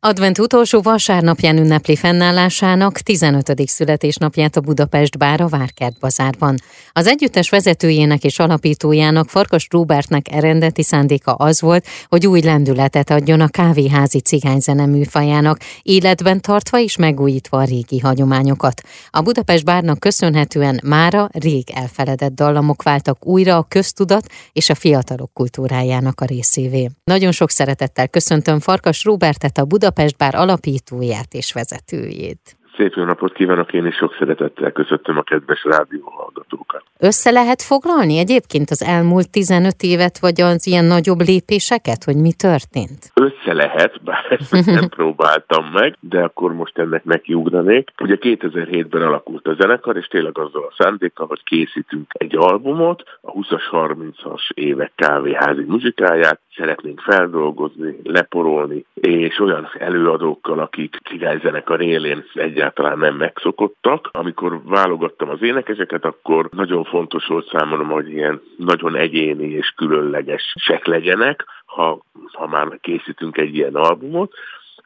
Advent utolsó vasárnapján ünnepli fennállásának 15. születésnapját a Budapest Bár a Várkert bazárban. Az együttes vezetőjének és alapítójának Farkas Róbertnek eredeti szándéka az volt, hogy új lendületet adjon a kávéházi cigányzene műfajának, életben tartva és megújítva a régi hagyományokat. A Budapest Bárnak köszönhetően mára rég elfeledett dallamok váltak újra a köztudat és a fiatalok kultúrájának a részévé. Nagyon sok szeretettel köszöntöm Farkas Róbertet a Budapest Budapest Bár alapítóját és vezetőjét. Szép jó napot kívánok, én is sok szeretettel köszöntöm a kedves rádióhallgatókat. Össze lehet foglalni egyébként az elmúlt 15 évet, vagy az ilyen nagyobb lépéseket, hogy mi történt? Össze lehet, bár ezt nem próbáltam meg, de akkor most ennek nekiugranék. Ugye 2007-ben alakult a zenekar, és tényleg azzal a szándékkal, hogy készítünk egy albumot, a 20-as, 30-as évek kávéházi muzsikáját, szeretnénk feldolgozni, leporolni, és olyan előadókkal, akik cigányzenekar élén egyáltalán nem megszokottak. Amikor válogattam az énekeseket, akkor nagyon fontos volt számomra, hogy ilyen nagyon egyéni és különlegesek legyenek, ha, ha már készítünk egy ilyen albumot,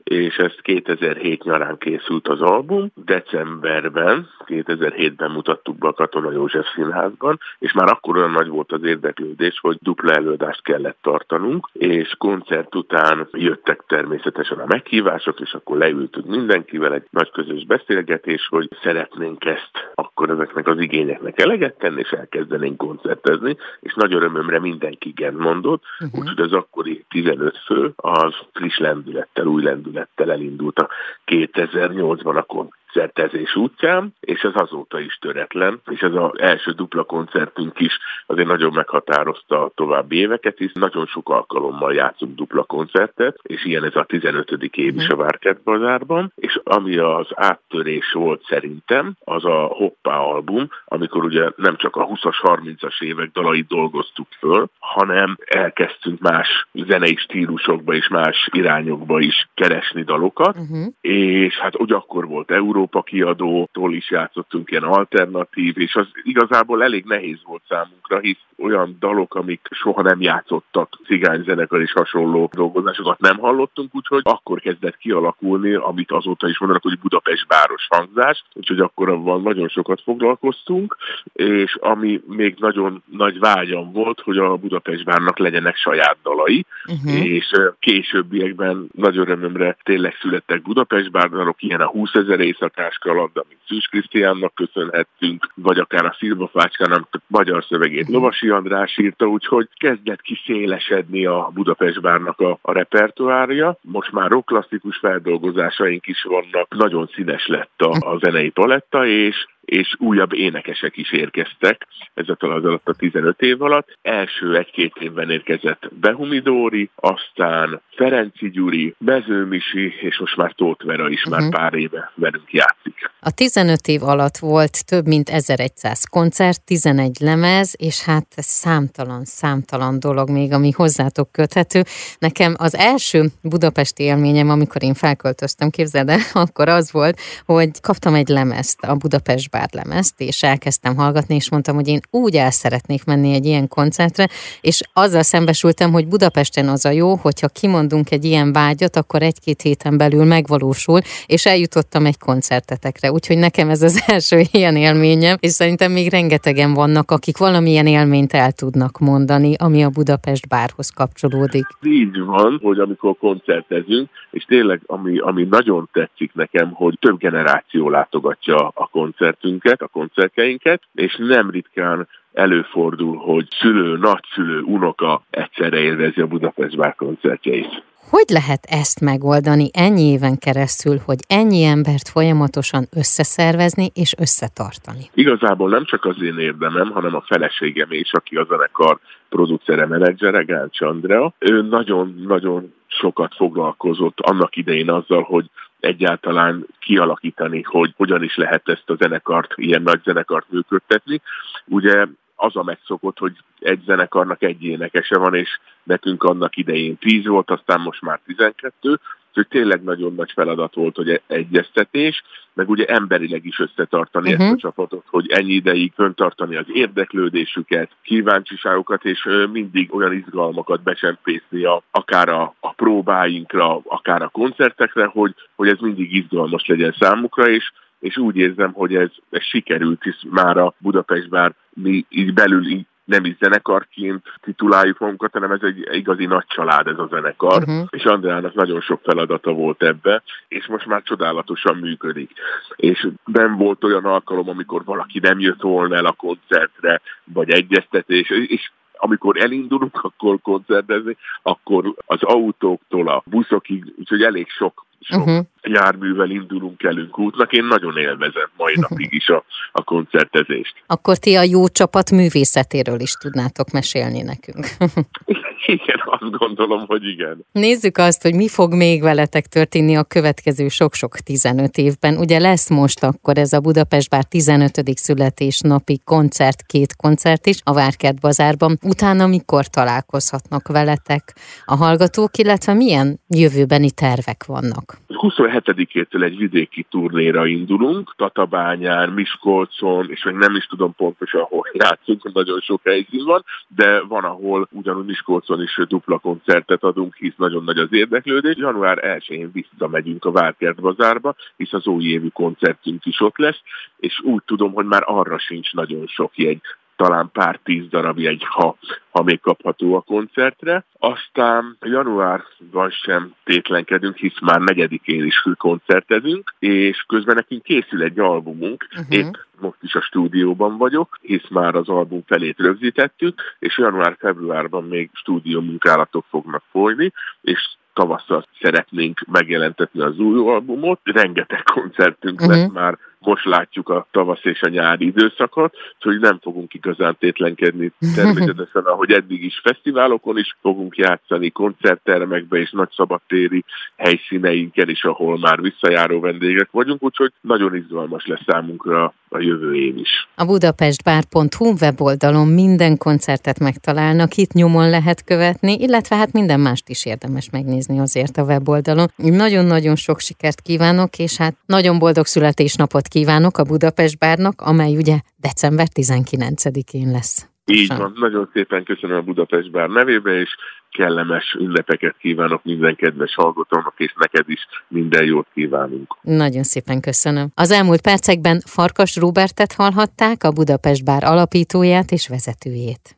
és ez 2007 nyarán készült az album. Decemberben, 2007-ben mutattuk be a Katona József Színházban, és már akkor olyan nagy volt az érdeklődés, hogy dupla előadást kellett tartanunk, és koncert után jöttek természetesen a meghívások, és akkor leültünk mindenkivel egy nagy közös beszélgetés, hogy szeretnénk ezt akkor ezeknek az igényeknek eleget tenni, és elkezdenénk koncertezni, és nagy örömömre mindenki igen mondott, uh-huh. úgyhogy az akkori 15 fő az friss lendülettel, új lendülettel lendülettel elindult a 2008-ban a koncertezés útján, és ez azóta is töretlen, és ez az első dupla koncertünk is azért nagyon meghatározta a további éveket, hisz nagyon sok alkalommal játszunk dupla koncertet, és ilyen ez a 15. év is a Várkert bazárban, és ami az áttörés volt szerintem, az a Hoppá album, amikor ugye nem csak a 20-as, 30-as évek dalait dolgoztuk föl, hanem elkezdtünk más zenei stílusokba és más irányokba is keresni dalokat, uh-huh. és hát ugye akkor volt Euró Európa kiadótól is játszottunk ilyen alternatív, és az igazából elég nehéz volt számunkra, hisz olyan dalok, amik soha nem játszottak cigányzenekar és hasonló dolgozásokat nem hallottunk, úgyhogy akkor kezdett kialakulni, amit azóta is mondanak, hogy Budapest város hangzás, úgyhogy akkor abban nagyon sokat foglalkoztunk, és ami még nagyon nagy vágyam volt, hogy a Budapest várnak legyenek saját dalai, uh-huh. és későbbiekben nagy örömömre tényleg születtek Budapest bárdalok, ilyen a 20 ezer éjszakás kaland, amit Szűs Krisztiánnak köszönhettünk, vagy akár a Szilvafácskának magyar szövegét. Lovasi András írta, úgyhogy kezdett kiszélesedni a Budapest bárnak a, a repertoárja. Most már rock klasszikus feldolgozásaink is vannak, nagyon színes lett a, a zenei paletta, és és újabb énekesek is érkeztek ezzel az alatt a 15 év alatt. Első egy-két évben érkezett Behumidóri, aztán Ferenci Gyuri, Mezőmisi, és most már Tóth Vera is uh-huh. már mhm. pár éve velünk játszik. A 15 év alatt volt több mint 1100 koncert, 11 lemez, és hát számtalan, számtalan dolog még, ami hozzátok köthető. Nekem az első budapesti élményem, amikor én felköltöztem, képzeld el, akkor az volt, hogy kaptam egy lemezt a Budapest bárlemezt, és elkezdtem hallgatni, és mondtam, hogy én úgy el szeretnék menni egy ilyen koncertre, és azzal szembesültem, hogy Budapesten az a jó, hogyha kimondunk egy ilyen vágyat, akkor egy-két héten belül megvalósul, és eljutottam egy koncertetekre. Úgyhogy nekem ez az első ilyen élményem, és szerintem még rengetegen vannak, akik valamilyen élményt el tudnak mondani, ami a Budapest bárhoz kapcsolódik. Így van, hogy amikor koncertezünk, és tényleg ami, ami nagyon tetszik nekem, hogy több generáció látogatja a koncert koncertünket, a koncertjeinket, és nem ritkán előfordul, hogy szülő, nagyszülő, unoka egyszerre élvezi a Budapest Bár koncertjeit. Hogy lehet ezt megoldani ennyi éven keresztül, hogy ennyi embert folyamatosan összeszervezni és összetartani? Igazából nem csak az én érdemem, hanem a feleségem is, aki a zenekar producere, menedzsere, Gálcs Andrea. Ő nagyon-nagyon sokat foglalkozott annak idején azzal, hogy egyáltalán kialakítani, hogy hogyan is lehet ezt a zenekart, ilyen nagy zenekart működtetni. Ugye az a megszokott, hogy egy zenekarnak egy énekese van, és nekünk annak idején 10 volt, aztán most már 12, hogy tényleg nagyon nagy feladat volt, hogy egyeztetés, meg ugye emberileg is összetartani uh-huh. ezt a csapatot, hogy ennyi ideig föntartani az érdeklődésüket, kíváncsiságokat, és mindig olyan izgalmakat besempészni a, akár a, a próbáinkra, akár a koncertekre, hogy, hogy ez mindig izgalmas legyen számukra, és és úgy érzem, hogy ez, ez sikerült, hisz már a Budapest bár mi így belül így nem is zenekarként tituláljuk magunkat, hanem ez egy igazi nagy család ez a zenekar, uh-huh. és Andrának nagyon sok feladata volt ebbe, és most már csodálatosan működik. És nem volt olyan alkalom, amikor valaki nem jött volna el a koncertre, vagy egyeztetés, és amikor elindulunk, akkor koncertezni, akkor az autóktól a buszokig, úgyhogy elég sok sok uh-huh. járművel indulunk elünk útnak. Én nagyon élvezem mai napig is a, a koncertezést. Akkor ti a jó csapat művészetéről is tudnátok mesélni nekünk. Igen, azt gondolom, hogy igen. Nézzük azt, hogy mi fog még veletek történni a következő sok-sok 15 évben. Ugye lesz most akkor ez a Budapest bár 15. születésnapi koncert, két koncert is a Várkert bazárban. Utána mikor találkozhatnak veletek a hallgatók, illetve milyen jövőbeni tervek vannak? 27-től egy vidéki turnéra indulunk, Tatabányán, Miskolcon, és még nem is tudom pontosan, hol játszunk, nagyon sok helyszín van, de van, ahol ugyanúgy Miskolcon is dupla koncertet adunk, hisz nagyon nagy az érdeklődés. Január 1-én visszamegyünk a Várkert bazárba, hisz az új évű koncertünk is ott lesz, és úgy tudom, hogy már arra sincs nagyon sok jegy talán pár tíz darab jegy, ha, ha még kapható a koncertre. Aztán januárban sem tétlenkedünk, hisz már negyedikén is koncertezünk, és közben nekünk készül egy albumunk, uh-huh. épp most is a stúdióban vagyok, hisz már az album felét rögzítettük, és január-februárban még stúdió munkálatok fognak folyni, és tavasszal szeretnénk megjelentetni az új albumot. Rengeteg koncertünk uh-huh. lesz már most látjuk a tavasz és a nyári időszakot, hogy nem fogunk igazán tétlenkedni. Természetesen, ahogy eddig is fesztiválokon is fogunk játszani, koncerttermekbe és nagy szabadtéri helyszíneinken is, ahol már visszajáró vendégek vagyunk, úgyhogy nagyon izgalmas lesz számunkra a jövő év is. A budapestbár.hu weboldalon minden koncertet megtalálnak, itt nyomon lehet követni, illetve hát minden mást is érdemes megnézni azért a weboldalon. Nagyon-nagyon sok sikert kívánok, és hát nagyon boldog születésnapot kívánok a Budapest Bárnak, amely ugye december 19-én lesz. Így van, nagyon szépen köszönöm a Budapest Bár nevébe, és kellemes ünnepeket kívánok minden kedves hallgatónak, és neked is minden jót kívánunk. Nagyon szépen köszönöm. Az elmúlt percekben Farkas Robertet hallhatták, a Budapest Bár alapítóját és vezetőjét.